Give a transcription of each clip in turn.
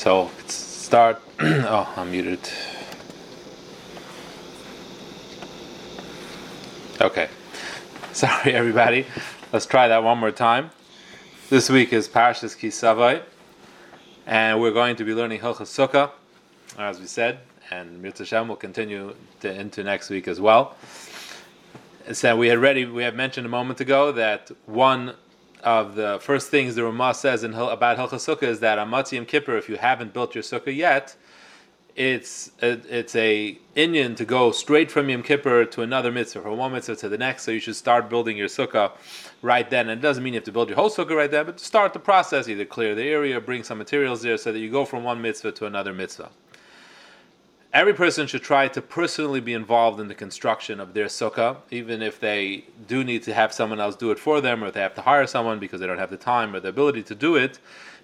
So start. oh, I'm muted. Okay. Sorry, everybody. Let's try that one more time. This week is Parshas Kisavai, and we're going to be learning Hilchas Sukkah, as we said, and Mirza Shem will continue to, into next week as well. So we had already we have mentioned a moment ago that one of the first things the Ramah says in, about Hilchas Sukkah is that on Motzei Yom Kippur, if you haven't built your sukkah yet, it's a, it's a inyan to go straight from Yom Kippur to another mitzvah, from one mitzvah to the next. So you should start building your sukkah right then. And it doesn't mean you have to build your whole sukkah right then, but start the process, either clear the area, bring some materials there, so that you go from one mitzvah to another mitzvah. Every person should try to personally be involved in the construction of their sukkah, even if they do need to have someone else do it for them, or if they have to hire someone because they don't have the time or the ability to do it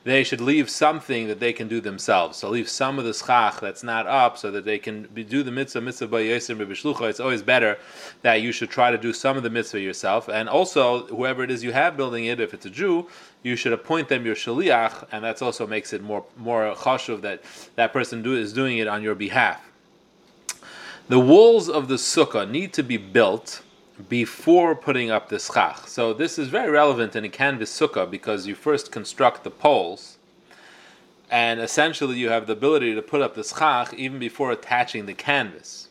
they should leave something that they can do themselves. So leave some of the schach that's not up so that they can be, do the mitzvah, mitzvah by Yosem It's always better that you should try to do some of the mitzvah yourself. And also, whoever it is you have building it, if it's a Jew, you should appoint them your shaliach, and that also makes it more more chashuv that that person do, is doing it on your behalf. The walls of the sukkah need to be built before putting up the schach. So this is very relevant in a canvas sukkah because you first construct the poles, and essentially you have the ability to put up the schach even before attaching the canvas.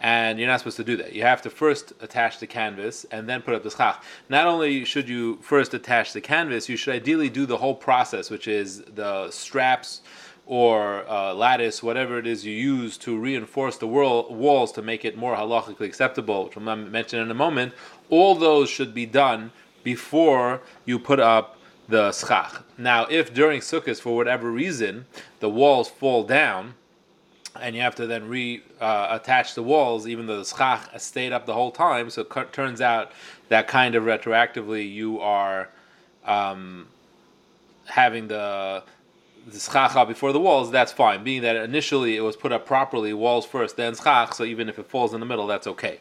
And you're not supposed to do that. You have to first attach the canvas and then put up the schach. Not only should you first attach the canvas, you should ideally do the whole process, which is the straps or uh, lattice, whatever it is you use to reinforce the walls to make it more halachically acceptable, which I'll mention in a moment, all those should be done before you put up the schach. Now, if during Sukkot, for whatever reason, the walls fall down, and you have to then re-attach uh, the walls, even though the schach stayed up the whole time, so it turns out that kind of retroactively you are um, having the the schacha before the walls, that's fine. Being that initially it was put up properly, walls first, then schach, so even if it falls in the middle, that's okay.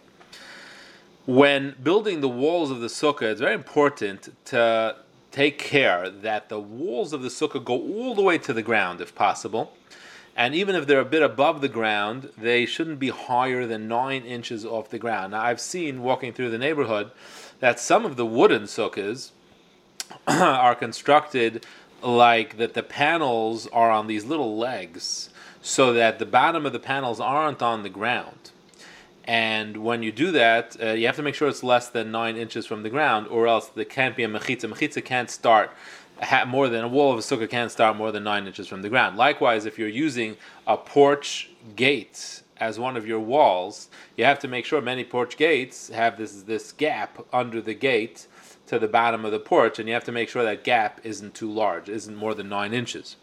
When building the walls of the sukkah, it's very important to take care that the walls of the sukkah go all the way to the ground, if possible. And even if they're a bit above the ground, they shouldn't be higher than nine inches off the ground. Now, I've seen walking through the neighborhood that some of the wooden sukkahs are constructed like that the panels are on these little legs so that the bottom of the panels aren't on the ground. And when you do that, uh, you have to make sure it's less than nine inches from the ground, or else there can't be a mechitza. Mechitza can't start more than a wall of a sukkah can't start more than nine inches from the ground. Likewise, if you're using a porch gate as one of your walls, you have to make sure many porch gates have this this gap under the gate to the bottom of the porch, and you have to make sure that gap isn't too large, isn't more than nine inches.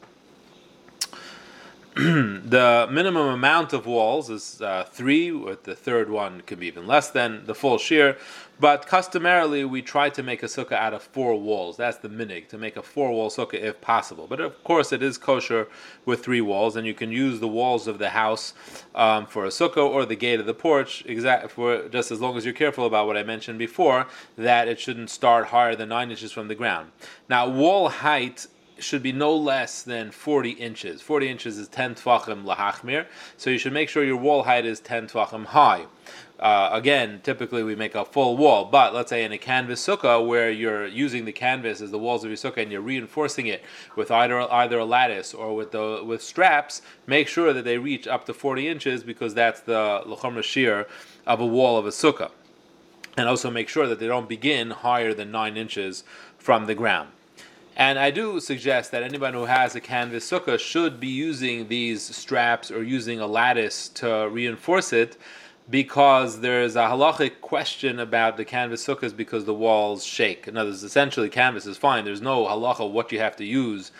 the minimum amount of walls is uh, three, with the third one could be even less than the full shiur. But customarily, we try to make a sukkah out of four walls. That's the minhag, to make a four wall sukkah if possible. But of course, it is kosher with three walls, and you can use the walls of the house um, for a sukkah or the gate of the porch, exact for just as long as you're careful about what I mentioned before, that it shouldn't start higher than nine inches from the ground. Now, wall height should be no less than 40 inches. 40 inches is 10 tefachim lahachmir, so you should make sure your wall height is 10 tefachim high. Uh, again, typically we make a full wall, but let's say in a canvas sukkah where you're using the canvas as the walls of your sukkah and you're reinforcing it with either either a lattice or with the with straps, make sure that they reach up to 40 inches because that's the lacham shiur of a wall of a sukkah, and also make sure that they don't begin higher than nine inches from the ground. And I do suggest that anybody who has a canvas sukkah should be using these straps or using a lattice to reinforce it because there's a halachic question about the canvas sukkahs because the walls shake. In other words, essentially, canvas is fine. There's no halacha what you have to use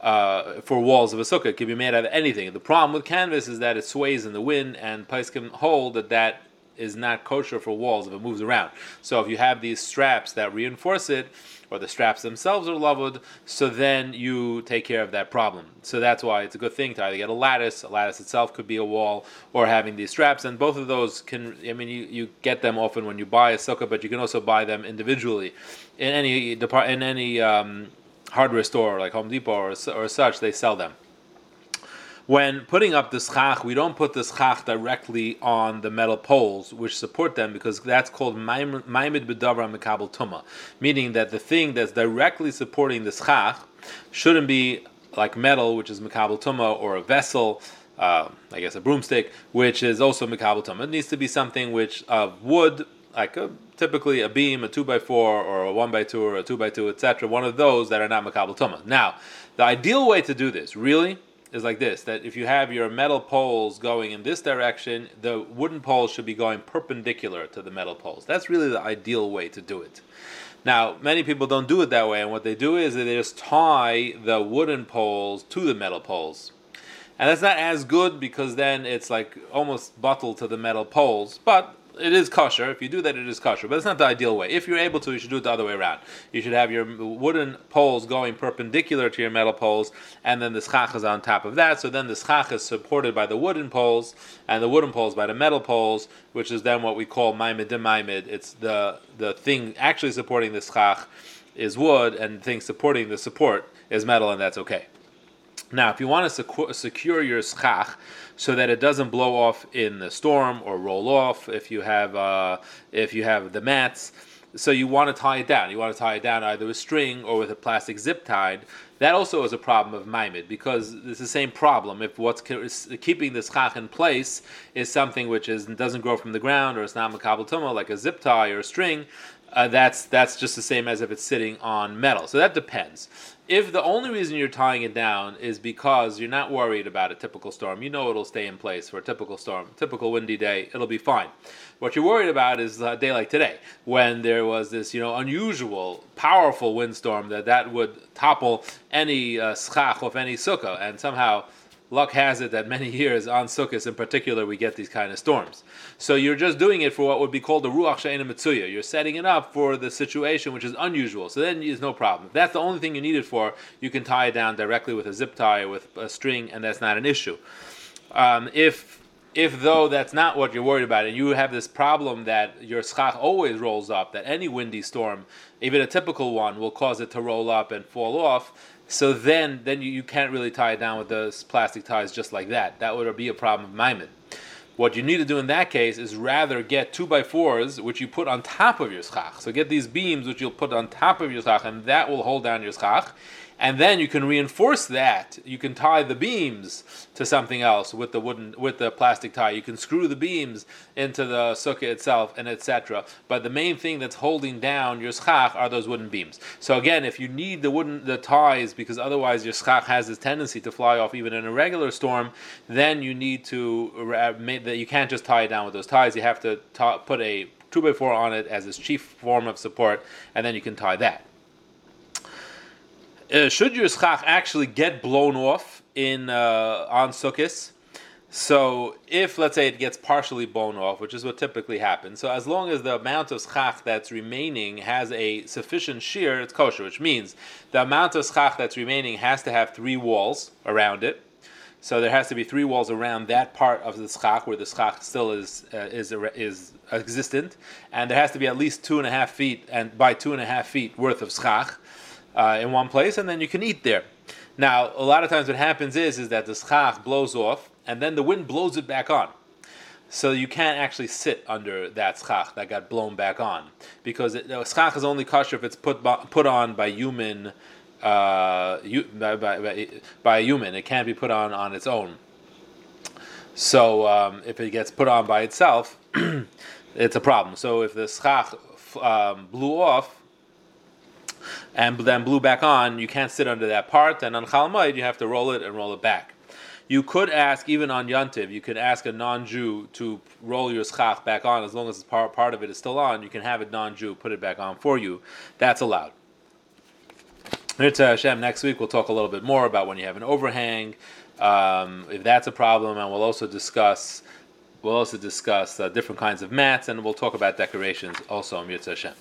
uh, for walls of a sukkah. It can be made out of anything. The problem with canvas is that it sways in the wind, and can hold that that is not kosher for walls if it moves around. So if you have these straps that reinforce it, or the straps themselves are lavud, so then you take care of that problem. So that's why it's a good thing to either get a lattice, a lattice itself could be a wall, or having these straps, and both of those can, I mean, you, you get them often when you buy a sukkah, but you can also buy them individually. In any, in any um, hardware store like Home Depot or, or such, they sell them. When putting up the schach, we don't put the schach directly on the metal poles which support them because that's called maimid bedavra mekabel tuma, meaning that the thing that's directly supporting the schach shouldn't be like metal, which is mekabel tuma, or a vessel. Uh, I guess a broomstick, which is also mekabel tuma. It needs to be something which of wood, like a, typically a beam, a two by four, or a one by two, or a two by two, etc. One of those that are not mekabel tuma. Now, the ideal way to do this, really, is like this that if you have your metal poles going in this direction, the wooden poles should be going perpendicular to the metal poles. That's really the ideal way to do it. Now, many people don't do it that way, and what they do is they just tie the wooden poles to the metal poles. And that's not as good because then it's like almost bottled to the metal poles, but it is kosher. If you do that, it is kosher, but it's not the ideal way. If you're able to, you should do it the other way around. You should have your wooden poles going perpendicular to your metal poles, and then the schach is on top of that. So then the schach is supported by the wooden poles, and the wooden poles by the metal poles, which is then what we call maimid de maimid. It's the the thing actually supporting the schach is wood, and the thing supporting the support is metal, and that's okay. Now, if you want to secure your schach so that it doesn't blow off in the storm or roll off, if you have uh, if you have the mats, so you want to tie it down. You want to tie it down either with string or with a plastic zip tied. That also is a problem of maimid because it's the same problem. If what's keeping the schach in place is something which is doesn't grow from the ground or it's not makabel tumah like a zip tie or a string, uh, that's that's just the same as if it's sitting on metal. So that depends if the only reason you're tying it down is because you're not worried about a typical storm, you know it'll stay in place for a typical storm, typical windy day, it'll be fine. What you're worried about is a day like today, when there was this, you know, unusual, powerful windstorm that that would topple any uh, schach of any sukkah, and somehow luck has it that many years on Sukkot in particular we get these kind of storms. So you're just doing it for what would be called the Ruach She'ena Mitzuya. You're setting it up for the situation which is unusual. So then there's no problem. If that's the only thing you need it for, you can tie it down directly with a zip tie or with a string, and that's not an issue. Um, if if though that's not what you're worried about, and you have this problem that your schach always rolls up, that any windy storm, even a typical one, will cause it to roll up and fall off, so then, then you, you can't really tie it down with those plastic ties just like that. That would be a problem of maimon. What you need to do in that case is rather get two by fours, which you put on top of your schach. So get these beams, which you'll put on top of your schach, and that will hold down your schach and then you can reinforce that. You can tie the beams to something else with the wooden with the plastic tie. You can screw the beams into the sukkah itself, and etc. But the main thing that's holding down your schach are those wooden beams. So again, if you need the wooden the ties because otherwise your schach has this tendency to fly off even in a regular storm, then you need to uh, that you can't just tie it down with those ties. You have to put a two by four on it as its chief form of support, and then you can tie that uh, should your schach actually get blown off in uh, on Sukkot? So if let's say it gets partially blown off, which is what typically happens, so as long as the amount of schach that's remaining has a sufficient shiur, it's kosher, which means the amount of schach that's remaining has to have three walls around it. So there has to be three walls around that part of the schach where the schach still is uh, is is existent, and there has to be at least two and a half feet and by two and a half feet worth of schach uh, in one place, and then you can eat there. Now, a lot of times what happens is is that the schach blows off, and then the wind blows it back on. So you can't actually sit under that schach that got blown back on, because it, the schach is only kosher if it's put put on by human. Uh, by, by, by, a human, it can't be put on on its own. So um, if it gets put on by itself, it's a problem. So if the schach um, blew off, and then blew back on, you can't sit under that part. And on Chol Hamoed, you have to roll it and roll it back. You could ask, even on Yantiv, you could ask a non-Jew to roll your schach back on as long as part, part of it is still on. You can have a non-Jew put it back on for you. That's allowed. Mirza Hashem, next week we'll talk a little bit more about when you have an overhang, um, if that's a problem, and we'll also discuss we'll also discuss uh, different kinds of mats, and we'll talk about decorations also on Mirza Hashem.